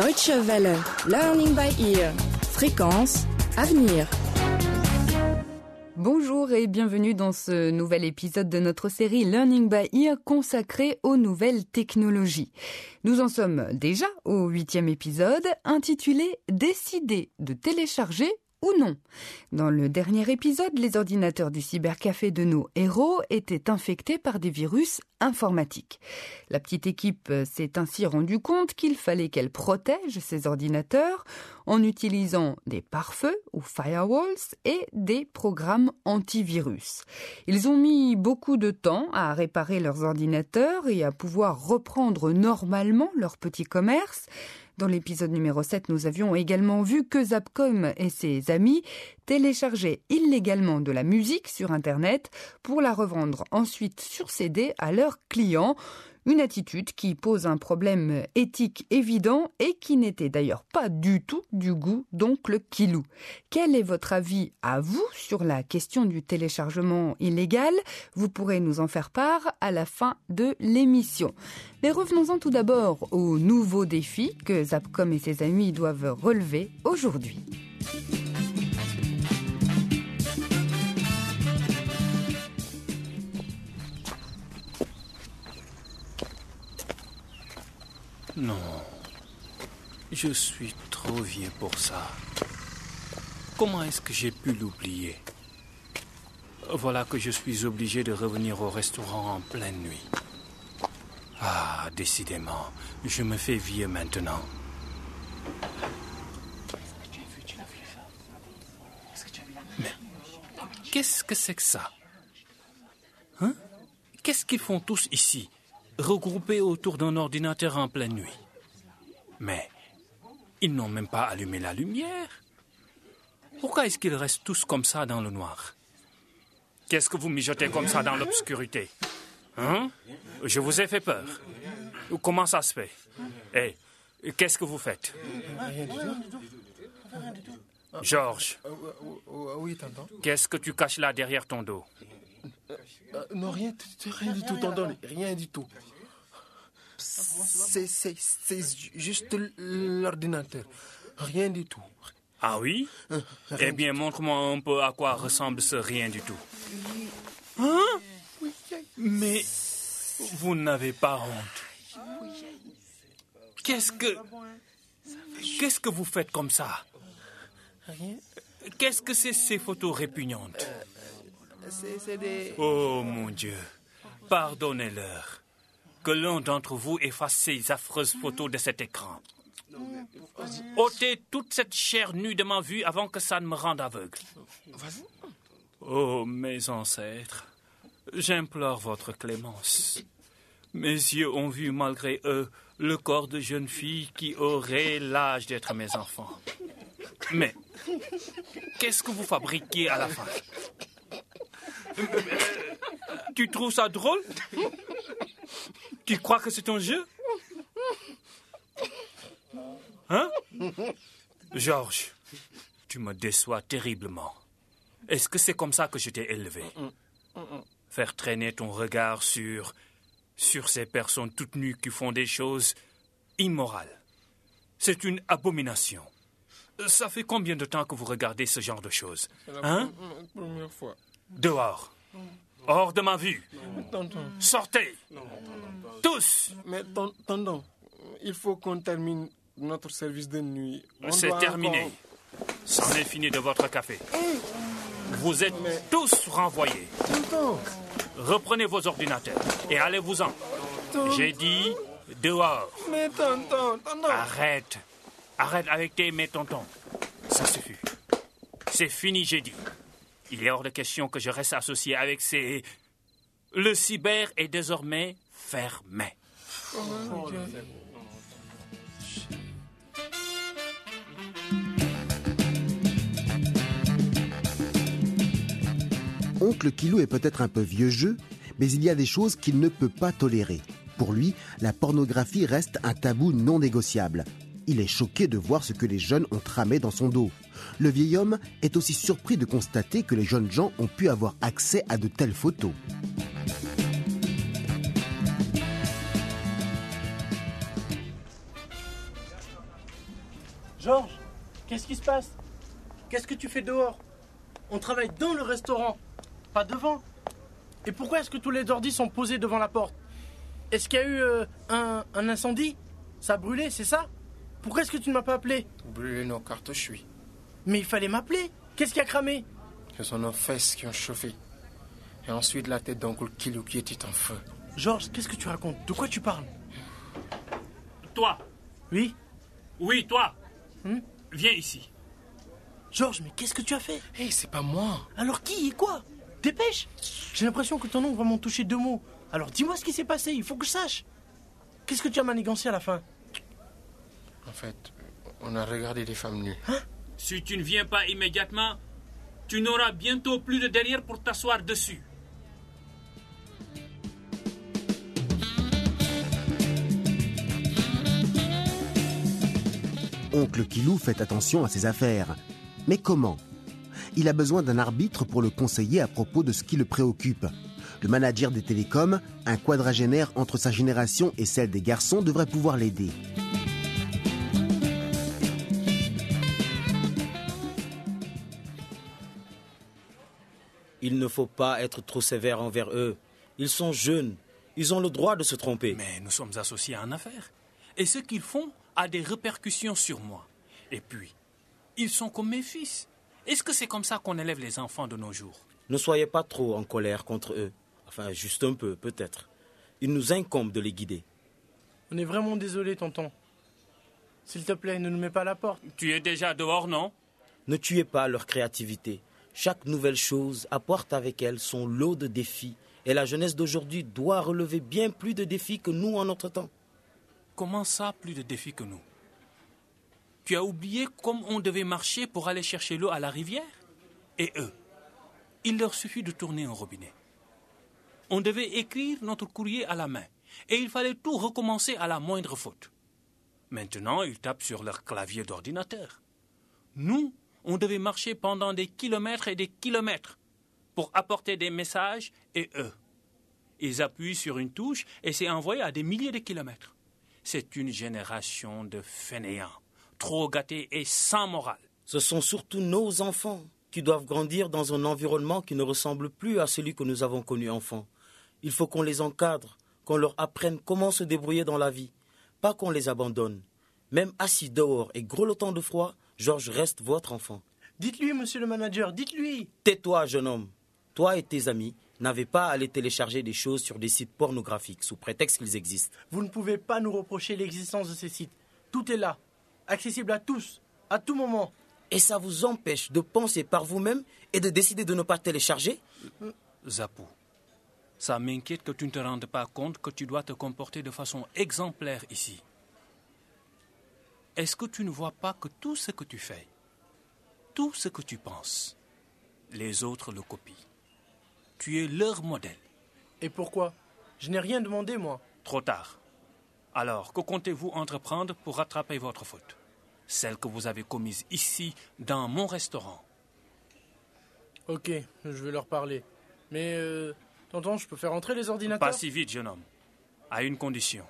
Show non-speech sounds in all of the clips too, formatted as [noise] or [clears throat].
Deutsche Welle, Learning by Ear, Fréquence, Avenir. Bonjour et bienvenue dans ce nouvel épisode de notre série Learning by Ear consacrée aux nouvelles technologies. Nous en sommes déjà au huitième épisode intitulé Décider de télécharger ou non. Dans le dernier épisode, les ordinateurs du cybercafé de nos héros étaient infectés par des virus informatiques. La petite équipe s'est ainsi rendue compte qu'il fallait qu'elle protège ses ordinateurs en utilisant des pare-feux ou firewalls et des programmes antivirus. Ils ont mis beaucoup de temps à réparer leurs ordinateurs et à pouvoir reprendre normalement leur petit commerce, dans l'épisode numéro 7, nous avions également vu que Zapcom et ses amis téléchargeaient illégalement de la musique sur Internet pour la revendre ensuite sur CD à leurs clients. Une attitude qui pose un problème éthique évident et qui n'était d'ailleurs pas du tout du goût d'oncle Kilou. Quel est votre avis à vous sur la question du téléchargement illégal? Vous pourrez nous en faire part à la fin de l'émission. Mais revenons-en tout d'abord aux nouveaux défis que Zapcom et ses amis doivent relever aujourd'hui. Non, je suis trop vieux pour ça. Comment est-ce que j'ai pu l'oublier? Voilà que je suis obligé de revenir au restaurant en pleine nuit. Ah, décidément, je me fais vieux maintenant. Mais qu'est-ce que c'est que ça? Hein? Qu'est-ce qu'ils font tous ici? Regroupés autour d'un ordinateur en pleine nuit. Mais ils n'ont même pas allumé la lumière. Pourquoi est-ce qu'ils restent tous comme ça dans le noir? Qu'est-ce que vous mijotez comme ça dans l'obscurité? Hein? Je vous ai fait peur. Comment ça se fait? Et qu'est-ce que vous faites? Georges. Oui, tonton. Qu'est-ce que tu caches là derrière ton dos? Euh, non, rien, rien du tout, tonton. Rien du tout. C'est c'est- c'est juste l'ordinateur. Rien du tout. Ah oui? Eh bien, montre-moi un peu à quoi ressemble ce rien du tout. Hein? Mais vous n'avez pas honte. Qu'est-ce que... Qu'est-ce que vous faites comme ça? Rien. Qu'est-ce que c'est ces photos répugnantes? C'est c'est des. Oh mon Dieu, pardonnez-leur. Que l'un d'entre vous efface ces affreuses photos de cet écran. ôtez toute cette chair nue de ma vue avant que ça ne me rende aveugle. Oh, mes ancêtres, j'implore votre clémence. Mes yeux ont vu malgré eux le corps de jeunes filles qui auraient l'âge d'être mes enfants. Mais qu'est-ce que vous fabriquez à la fin? [laughs] Tu trouves ça drôle? Tu crois que c'est un jeu? Hein? Georges, tu me déçois terriblement. Est-ce que c'est comme ça que je t'ai élevé? Faire traîner ton regard sur sur ces personnes toutes nues qui font des choses immorales. C'est une abomination. Ça fait combien de temps que vous regardez ce genre de choses? La Hein? pre- première fois. Dehors. Hors de ma vue. Tonton. Sortez. Tous. Mais ton- tonton, il faut qu'on termine notre service de nuit. C'est terminé. C'en est fini de votre café. Vous êtes tous renvoyés. Tonton, Reprenez vos ordinateurs et allez-vous-en. J'ai dit dehors. mais tonton, tonton. Arrête. Arrête avec tes mes tontons. Ça suffit. C'est fini, j'ai dit. Il est hors de question que je reste associé avec ces... Le cyber est désormais fermé. Oncle Kilou est peut-être un peu vieux jeu, mais il y a des choses qu'il ne peut pas tolérer. Pour lui, la pornographie reste un tabou non négociable. Il est choqué de voir ce que les jeunes ont tramé dans son dos. Le vieil homme est aussi surpris de constater que les jeunes gens ont pu avoir accès à de telles photos. Georges, qu'est-ce qui se passe? Qu'est-ce que tu fais dehors? On travaille dans le restaurant, pas devant. Et pourquoi est-ce que tous les ordis sont posés devant la porte? Est-ce qu'il y a eu euh, un, un incendie? Ça a brûlé, c'est ça? Pourquoi est-ce que tu ne m'as pas appelé Brûler nos cartouches, oui. Mais il fallait m'appeler. Qu'est-ce qui a cramé Ce sont nos fesses qui ont chauffé. Et ensuite la tête d'Oncle Kilo qui était en feu. Georges, qu'est-ce que tu racontes De quoi tu parles Toi Oui Oui, toi Hmm Viens ici. Georges, mais qu'est-ce que tu as fait Hé, c'est pas moi. Alors qui et quoi Dépêche J'ai l'impression que ton nom va m'en toucher deux mots. Alors dis-moi ce qui s'est passé, il faut que je sache. Qu'est-ce que tu as manigancé à la fin En fait, on a regardé des femmes nues. Si tu ne viens pas immédiatement, tu n'auras bientôt plus de derrière pour t'asseoir dessus. Oncle Kilou fait attention à ses affaires. Mais comment Il a besoin d'un arbitre pour le conseiller à propos de ce qui le préoccupe. Le manager des télécoms, un quadragénaire entre sa génération et celle des garçons, devrait pouvoir l'aider. Il ne faut pas être trop sévère envers eux. Ils sont jeunes. Ils ont le droit de se tromper. Mais nous sommes associés en affaires. Et ce qu'ils font a des répercussions sur moi. Et puis, ils sont comme mes fils. Est-ce que c'est comme ça qu'on élève les enfants de nos jours? Ne soyez pas trop en colère contre eux. Enfin, juste un peu, peut-être. Il nous incombe de les guider. On est vraiment désolé, tonton. S'il te plaît, ne nous mets pas à la porte. Tu es déjà dehors, non? Ne tuez pas leur créativité. Chaque nouvelle chose apporte avec elle son lot de défis. Et la jeunesse d'aujourd'hui doit relever bien plus de défis que nous en notre temps. Comment ça, plus de défis que nous? Tu as oublié comme on devait marcher pour aller chercher l'eau à la rivière? Et eux Il leur suffit de tourner un robinet. On devait écrire notre courrier à la main. Et il fallait tout recommencer à la moindre faute. Maintenant, ils tapent sur leur clavier d'ordinateur. Nous, on devait marcher pendant des kilomètres et des kilomètres pour apporter des messages et eux. Ils appuient sur une touche et c'est envoyé à des milliers de kilomètres. C'est une génération de fainéants, trop gâtés et sans morale. Ce sont surtout nos enfants qui doivent grandir dans un environnement qui ne ressemble plus à celui que nous avons connu enfant. Il faut qu'on les encadre, qu'on leur apprenne comment se débrouiller dans la vie, pas qu'on les abandonne. Même assis dehors et grelottant de froid, Georges reste votre enfant. Dites-lui, monsieur le manager, dites-lui. Tais-toi, jeune homme. Toi et tes amis n'avez pas à aller télécharger des choses sur des sites pornographiques sous prétexte qu'ils existent. Vous ne pouvez pas nous reprocher l'existence de ces sites. Tout est là, accessible à tous, à tout moment. Et ça vous empêche de penser par vous-même et de décider de ne pas télécharger? Zapou, ça m'inquiète que tu ne te rendes pas compte que tu dois te comporter de façon exemplaire ici. Est-ce que tu ne vois pas que tout ce que tu fais, tout ce que tu penses, les autres le copient? Tu es leur modèle. Et pourquoi? Je n'ai rien demandé, moi. Trop tard. Alors, que comptez-vous entreprendre pour rattraper votre faute? Celle que vous avez commise ici, dans mon restaurant. Ok, je vais leur parler. Mais, euh, tonton, je peux faire entrer les ordinateurs? Pas si vite, jeune homme. À une condition.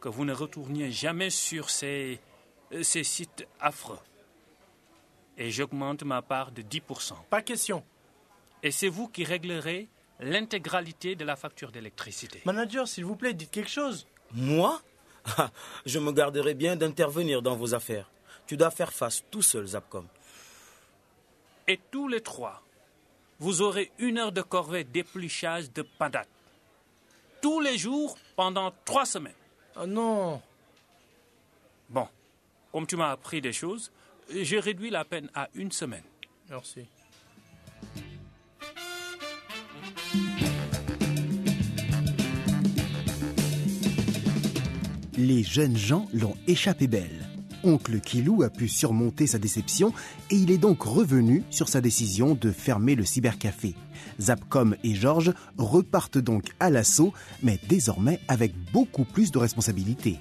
Que vous ne retourniez jamais sur ces, ces sites affreux. Et j'augmente ma part de 10%. Pas question. Et c'est vous qui réglerez l'intégralité de la facture d'électricité. Manager, s'il vous plaît, dites quelque chose. Moi Ah, Je me garderai bien d'intervenir dans vos affaires. Tu dois faire face tout seul, Zapcom. Et tous les trois, vous aurez une heure de corvée d'épluchage de patates. Tous les jours pendant trois semaines. Ah non comme tu m'as appris des choses, j'ai réduit la peine à une semaine. Merci. Les jeunes gens l'ont échappé belle. Oncle Kilou a pu surmonter sa déception et il est donc revenu sur sa décision de fermer le cybercafé. Zapcom et Georges repartent donc à l'assaut, mais désormais avec beaucoup plus de responsabilités.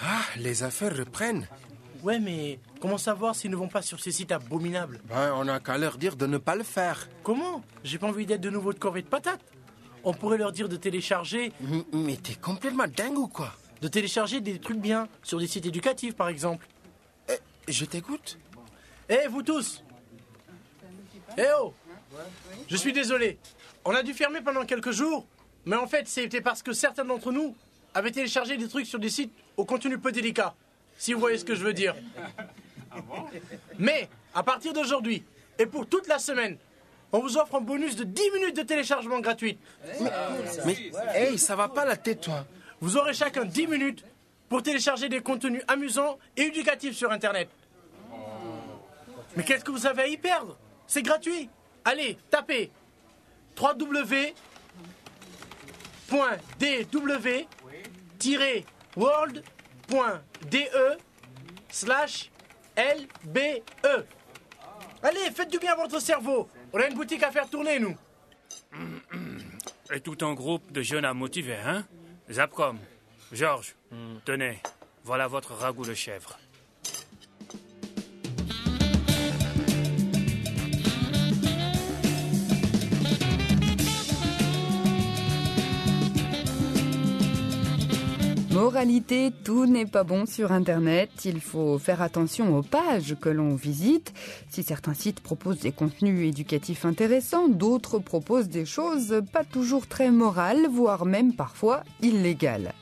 Ah, les affaires reprennent. Ouais, mais comment savoir s'ils ne vont pas sur ces sites abominables? Ben, on n'a qu'à leur dire de ne pas le faire. Comment? J'ai pas envie d'être de nouveau de corvée de patates. On pourrait leur dire de télécharger, M- Mais t'es complètement dingue ou quoi? de télécharger des trucs bien sur des sites éducatifs, par exemple. Eh, Je t'écoute. Eh, vous tous Eh oh Je suis désolé. On a dû fermer pendant quelques jours, mais en fait, c'était parce que certains d'entre nous avaient téléchargé des trucs sur des sites au contenu peu délicat. Si vous voyez ce que je veux dire. Mais, à partir d'aujourd'hui, et pour toute la semaine, on vous offre un bonus de 10 minutes de téléchargement gratuite. Mais, hey, ça va pas la tête, toi. Vous aurez chacun 10 minutes pour télécharger des contenus amusants et éducatifs sur Internet. Mais qu'est-ce que vous avez à y perdre? C'est gratuit. Allez, tapez www.dw-world.de slash LBE. Allez, faites du bien à votre cerveau. On a une boutique à faire tourner, nous. [clears throat] Et tout un groupe de jeunes à motiver, hein? Zapcom, Georges, tenez, voilà votre ragoût de chèvre. Moralité, tout n'est pas bon sur Internet. Il faut faire attention aux pages que l'on visite. Si certains sites proposent des contenus éducatifs intéressants, d'autres proposent des choses pas toujours très morales, voire même parfois illégales.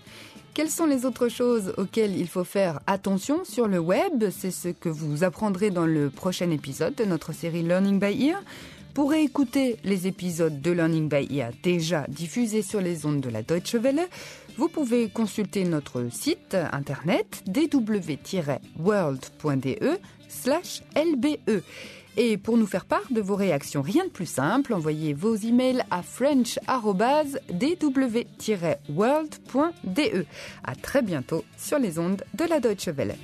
Quelles sont les autres choses auxquelles il faut faire attention sur le web? C'est ce que vous apprendrez dans le prochain épisode de notre série Learning by Ear. Pour écouter les épisodes de Learning by Ear déjà diffusés sur les ondes de la Deutsche Welle, vous pouvez consulter notre site internet dw-world.de slash lbe. Et pour nous faire part de vos réactions, rien de plus simple, envoyez vos emails à french-dw-world.de. À très bientôt sur les ondes de la Deutsche Welle.